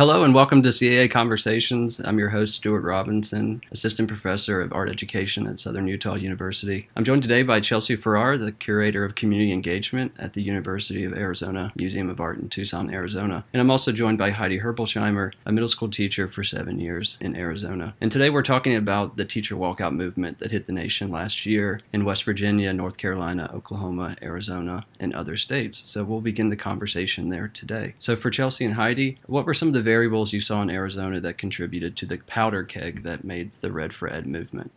Hello and welcome to CAA Conversations. I'm your host, Stuart Robinson, Assistant Professor of Art Education at Southern Utah University. I'm joined today by Chelsea Farrar, the Curator of Community Engagement at the University of Arizona Museum of Art in Tucson, Arizona. And I'm also joined by Heidi Herboldsheimer, a middle school teacher for seven years in Arizona. And today we're talking about the teacher walkout movement that hit the nation last year in West Virginia, North Carolina, Oklahoma, Arizona, and other states. So we'll begin the conversation there today. So for Chelsea and Heidi, what were some of the variables you saw in Arizona that contributed to the powder keg that made the Red for Ed movement?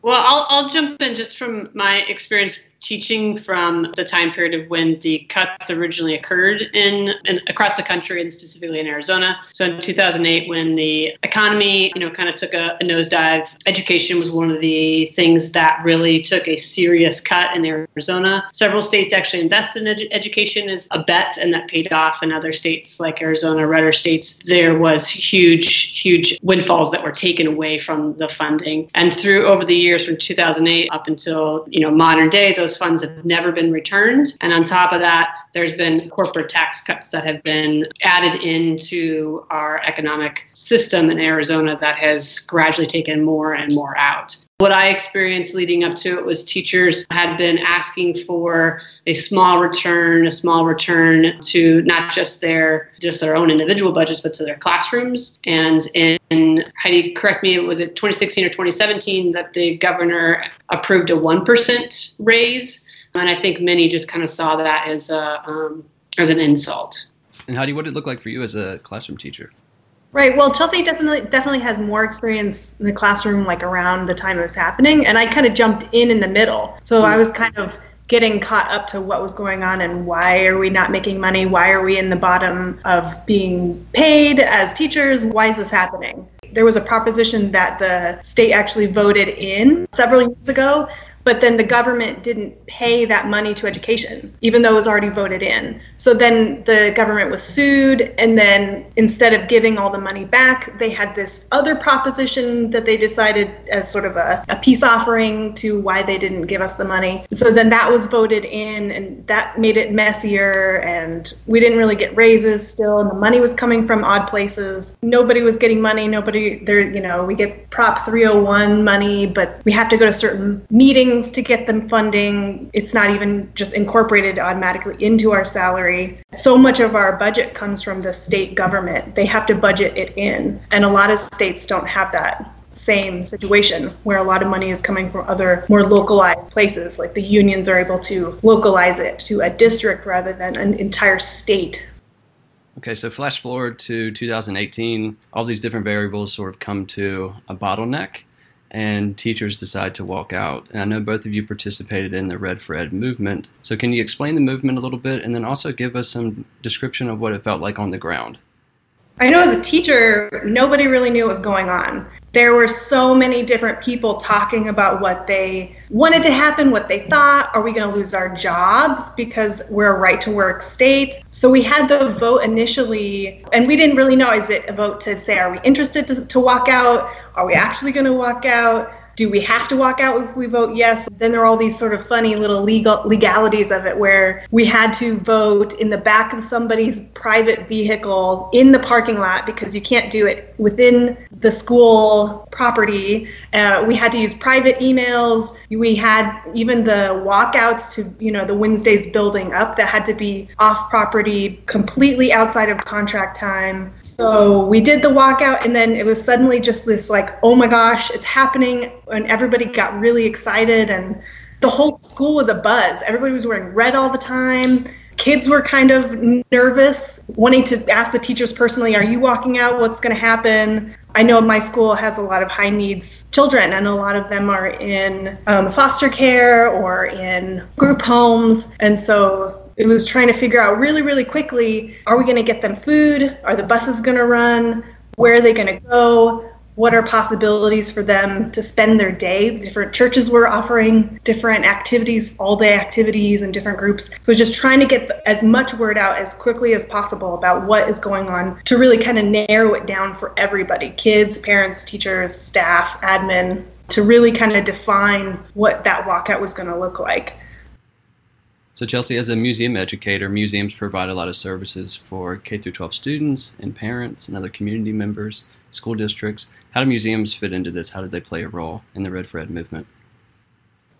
Well, I'll, I'll jump in just from my experience teaching from the time period of when the cuts originally occurred in, in, across the country and specifically in Arizona. So in 2008, when the economy, you know, kind of took a, a nosedive, education was one of the things that really took a serious cut in Arizona. Several states actually invested in education as a bet, and that paid off. In other states like Arizona, redder states, there was huge, huge windfalls that were taken away from the funding. And through over the years from 2008 up until you know modern day, those those funds have never been returned. And on top of that, there's been corporate tax cuts that have been added into our economic system in Arizona that has gradually taken more and more out. What I experienced leading up to it was teachers had been asking for a small return, a small return to not just their just their own individual budgets, but to their classrooms. And in Heidi, correct me, was it 2016 or 2017 that the governor approved a one percent raise, and I think many just kind of saw that as a um, as an insult. And how Heidi, what did it look like for you as a classroom teacher? Right. Well, Chelsea definitely definitely has more experience in the classroom, like around the time it was happening, and I kind of jumped in in the middle. So I was kind of getting caught up to what was going on and why are we not making money? Why are we in the bottom of being paid as teachers? Why is this happening? There was a proposition that the state actually voted in several years ago but then the government didn't pay that money to education, even though it was already voted in. So then the government was sued, and then instead of giving all the money back, they had this other proposition that they decided as sort of a, a peace offering to why they didn't give us the money. So then that was voted in, and that made it messier, and we didn't really get raises still, and the money was coming from odd places. Nobody was getting money. Nobody, there, you know, we get Prop 301 money, but we have to go to certain meetings things to get them funding. It's not even just incorporated automatically into our salary. So much of our budget comes from the state government. They have to budget it in. And a lot of states don't have that same situation where a lot of money is coming from other more localized places. Like the unions are able to localize it to a district rather than an entire state. Okay, so flash forward to 2018, all these different variables sort of come to a bottleneck and teachers decide to walk out. And I know both of you participated in the Red for Ed movement. So can you explain the movement a little bit and then also give us some description of what it felt like on the ground? I know as a teacher, nobody really knew what was going on. There were so many different people talking about what they wanted to happen, what they thought. Are we going to lose our jobs because we're a right to work state? So we had the vote initially, and we didn't really know is it a vote to say, are we interested to, to walk out? Are we actually going to walk out? Do we have to walk out if we vote yes? Then there are all these sort of funny little legal legalities of it where we had to vote in the back of somebody's private vehicle in the parking lot because you can't do it within the school property. Uh, we had to use private emails. We had even the walkouts to, you know, the Wednesday's building up that had to be off property, completely outside of contract time. So we did the walkout, and then it was suddenly just this like, oh my gosh, it's happening and everybody got really excited and the whole school was a buzz. Everybody was wearing red all the time. Kids were kind of nervous, wanting to ask the teachers personally, Are you walking out? What's going to happen? I know my school has a lot of high needs children, and a lot of them are in um, foster care or in group homes. And so it was trying to figure out really, really quickly are we going to get them food? Are the buses going to run? Where are they going to go? What are possibilities for them to spend their day. Different churches were offering different activities, all day activities, and different groups. So just trying to get as much word out as quickly as possible about what is going on to really kind of narrow it down for everybody kids, parents, teachers, staff, admin to really kind of define what that walkout was going to look like. So, Chelsea, as a museum educator, museums provide a lot of services for K 12 students and parents and other community members, school districts. How do museums fit into this? How do they play a role in the Red for Ed movement?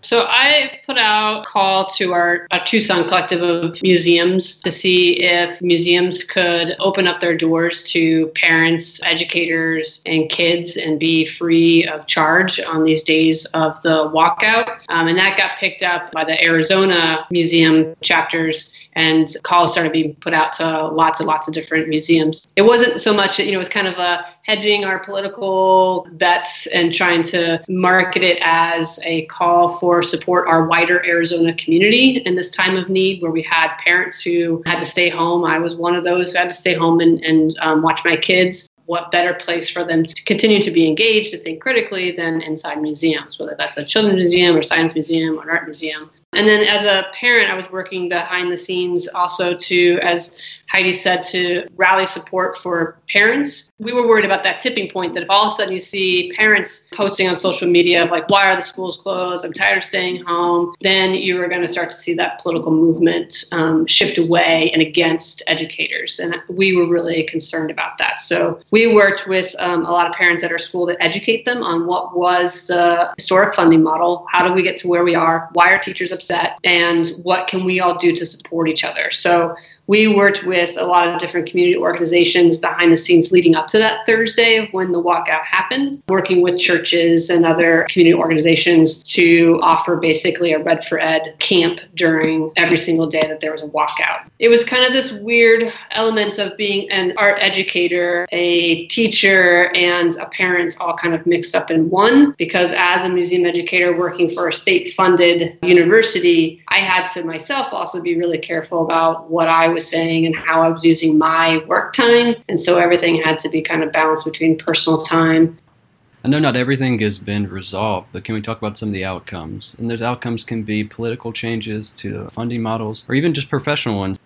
So I put out a call to our, our, Tucson collective of museums to see if museums could open up their doors to parents, educators, and kids and be free of charge on these days of the walkout. Um, and that got picked up by the Arizona museum chapters and calls started being put out to lots and lots of different museums. It wasn't so much, you know, it was kind of a hedging our political bets and trying to market it as a call for support our wider Arizona community in this time of need where we had parents who had to stay home. I was one of those who had to stay home and, and um, watch my kids what better place for them to continue to be engaged to think critically than inside museums, whether that's a children's museum or science museum or an art museum. And then as a parent, I was working behind the scenes also to, as Heidi said, to rally support for parents. We were worried about that tipping point that if all of a sudden you see parents posting on social media of like, why are the schools closed? I'm tired of staying home, then you were going to start to see that political movement um, shift away and against educators. And we were really concerned about that. So we worked with um, a lot of parents at our school to educate them on what was the historic funding model, how do we get to where we are, why are teachers upset, and what can we all do to support each other. So we worked with a lot of different community organizations behind the scenes leading up to that Thursday when the walkout happened, working with churches and other community organizations to offer basically a Red for Ed camp during every single day that there was a walkout. It was kind of this weird element of being an art educator, a teacher, and a parent all kind of mixed up in one because as a museum educator working for a state funded university, I had to myself also be really careful about what I was saying and how I was using my work time. And so everything had to be kind of balanced between personal time. I know not everything has been resolved, but can we talk about some of the outcomes? And those outcomes can be political changes to funding models or even just professional ones.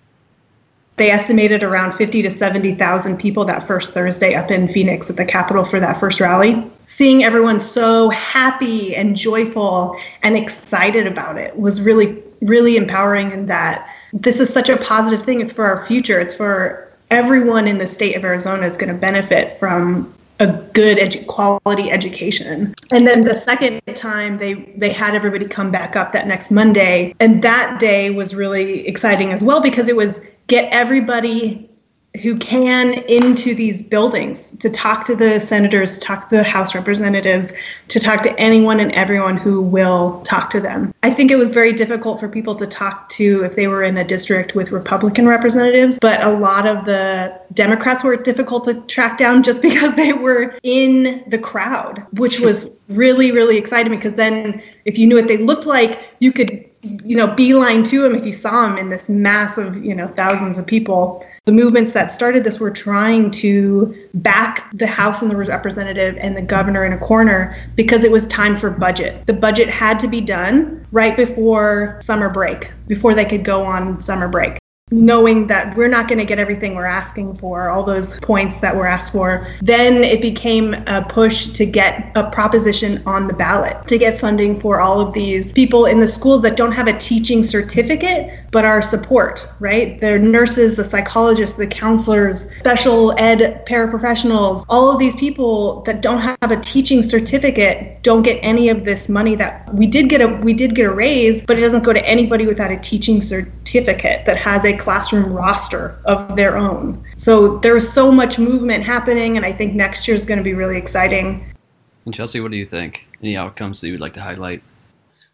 They estimated around 50 to 70,000 people that first Thursday up in Phoenix at the Capitol for that first rally. Seeing everyone so happy and joyful and excited about it was really, really empowering in that this is such a positive thing. It's for our future. It's for everyone in the state of Arizona is going to benefit from a good edu- quality education. And then the second time they they had everybody come back up that next Monday and that day was really exciting as well because it was get everybody who can into these buildings to talk to the senators, to talk to the House representatives, to talk to anyone and everyone who will talk to them. I think it was very difficult for people to talk to if they were in a district with Republican representatives, but a lot of the Democrats were difficult to track down just because they were in the crowd, which was really, really exciting because then if you knew what they looked like, you could you know beeline to him if you saw him in this mass of, you know thousands of people the movements that started this were trying to back the House and the representative and the governor in a corner because it was time for budget. The budget had to be done right before summer break, before they could go on summer break knowing that we're not going to get everything we're asking for, all those points that were asked for, then it became a push to get a proposition on the ballot to get funding for all of these people in the schools that don't have a teaching certificate but are support, right? The nurses, the psychologists, the counselors, special ed paraprofessionals, all of these people that don't have a teaching certificate don't get any of this money that we did get a we did get a raise, but it doesn't go to anybody without a teaching certificate that has a classroom roster of their own. So there's so much movement happening, and I think next year is going to be really exciting. And Chelsea, what do you think? Any outcomes that you would like to highlight?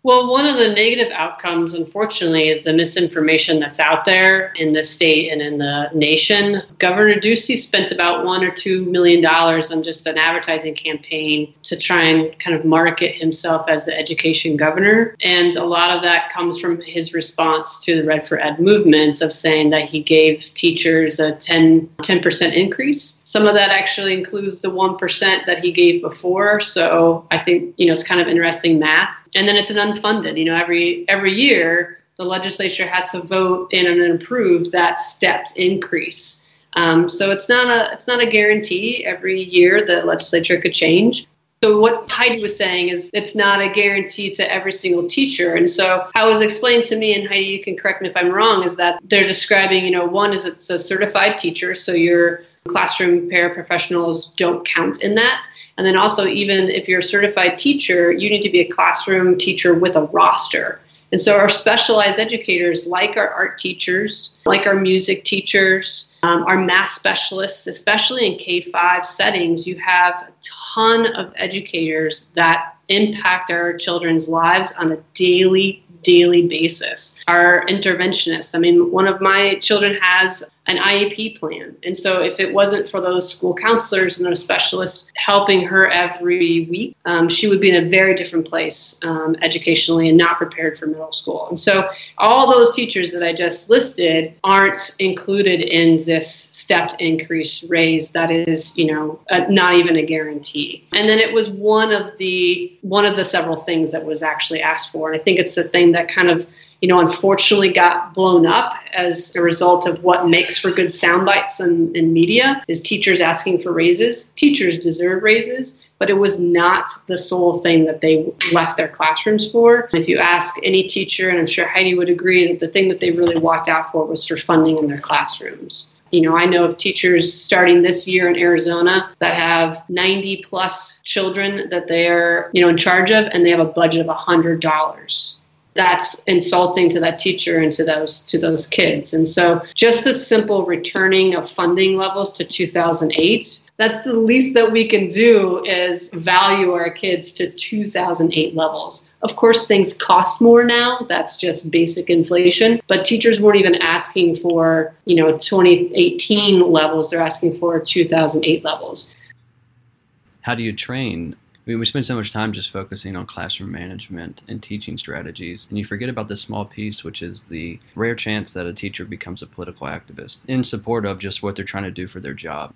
Well, one of the negative outcomes, unfortunately, is the misinformation that's out there in the state and in the nation. Governor Ducey spent about one or two million dollars on just an advertising campaign to try and kind of market himself as the education governor. And a lot of that comes from his response to the Red for Ed movements of saying that he gave teachers a 10, 10% increase. Some of that actually includes the 1% that he gave before. So I think, you know, it's kind of interesting math and then it's an unfunded. You know, every every year the legislature has to vote in and approve that stepped increase. Um, so it's not a it's not a guarantee. Every year the legislature could change. So what Heidi was saying is it's not a guarantee to every single teacher. And so how it was explained to me, and Heidi, you can correct me if I'm wrong, is that they're describing, you know, one is it's a certified teacher, so your classroom paraprofessionals don't count in that. And then also, even if you're a certified teacher, you need to be a classroom teacher with a roster. And so, our specialized educators, like our art teachers, like our music teachers, um, our math specialists, especially in K 5 settings, you have a ton of educators that impact our children's lives on a daily daily basis. Our interventionists, I mean, one of my children has an IEP plan. And so, if it wasn't for those school counselors and those specialists helping her every week, um, she would be in a very different place um, educationally and not prepared for middle school. And so, all those teachers that I just listed aren't included in this stepped increase raise. That is, you know, not even a guarantee. And then it was one of the one of the several things that was actually asked for. And I think it's the thing that kind of you know, unfortunately got blown up as a result of what makes for good sound bites in, in media is teachers asking for raises. Teachers deserve raises, but it was not the sole thing that they left their classrooms for. If you ask any teacher, and I'm sure Heidi would agree, that the thing that they really walked out for was for funding in their classrooms. You know, I know of teachers starting this year in Arizona that have 90 plus children that they're, you know, in charge of, and they have a budget of $100 that's insulting to that teacher and to those to those kids. And so just the simple returning of funding levels to 2008 that's the least that we can do is value our kids to 2008 levels. Of course, things cost more now. That's just basic inflation. But teachers weren't even asking for, you know, 2018 levels. They're asking for 2008 levels. How do you train We spend so much time just focusing on classroom management and teaching strategies, and you forget about the small piece, which is the rare chance that a teacher becomes a political activist in support of just what they're trying to do for their job.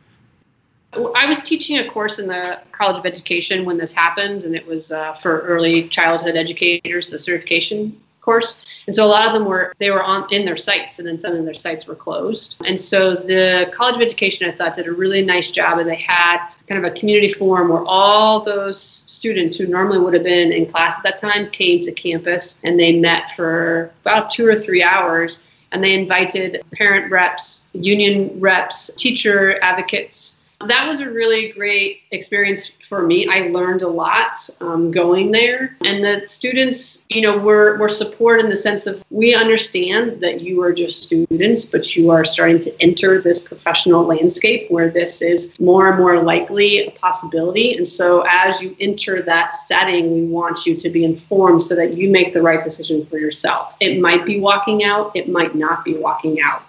I was teaching a course in the College of Education when this happened, and it was uh, for early childhood educators, the certification course. And so a lot of them were they were on in their sites, and then some of their sites were closed. And so the College of Education, I thought, did a really nice job, and they had kind of a community forum where all those students who normally would have been in class at that time came to campus and they met for about two or three hours and they invited parent reps, union reps, teacher advocates, that was a really great experience for me. I learned a lot um, going there. And the students, you know, were, were support in the sense of we understand that you are just students, but you are starting to enter this professional landscape where this is more and more likely a possibility. And so as you enter that setting, we want you to be informed so that you make the right decision for yourself. It might be walking out, it might not be walking out.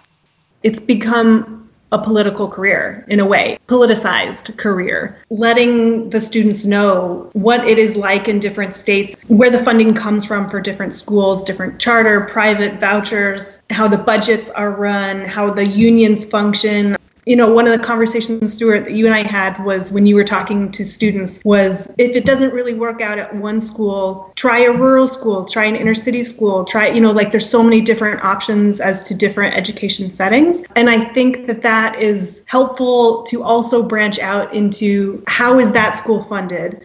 It's become a political career in a way, politicized career, letting the students know what it is like in different states, where the funding comes from for different schools, different charter, private vouchers, how the budgets are run, how the unions function, you know one of the conversations stuart that you and i had was when you were talking to students was if it doesn't really work out at one school try a rural school try an inner city school try you know like there's so many different options as to different education settings. And i think that that is helpful to also branch out into how is that school funded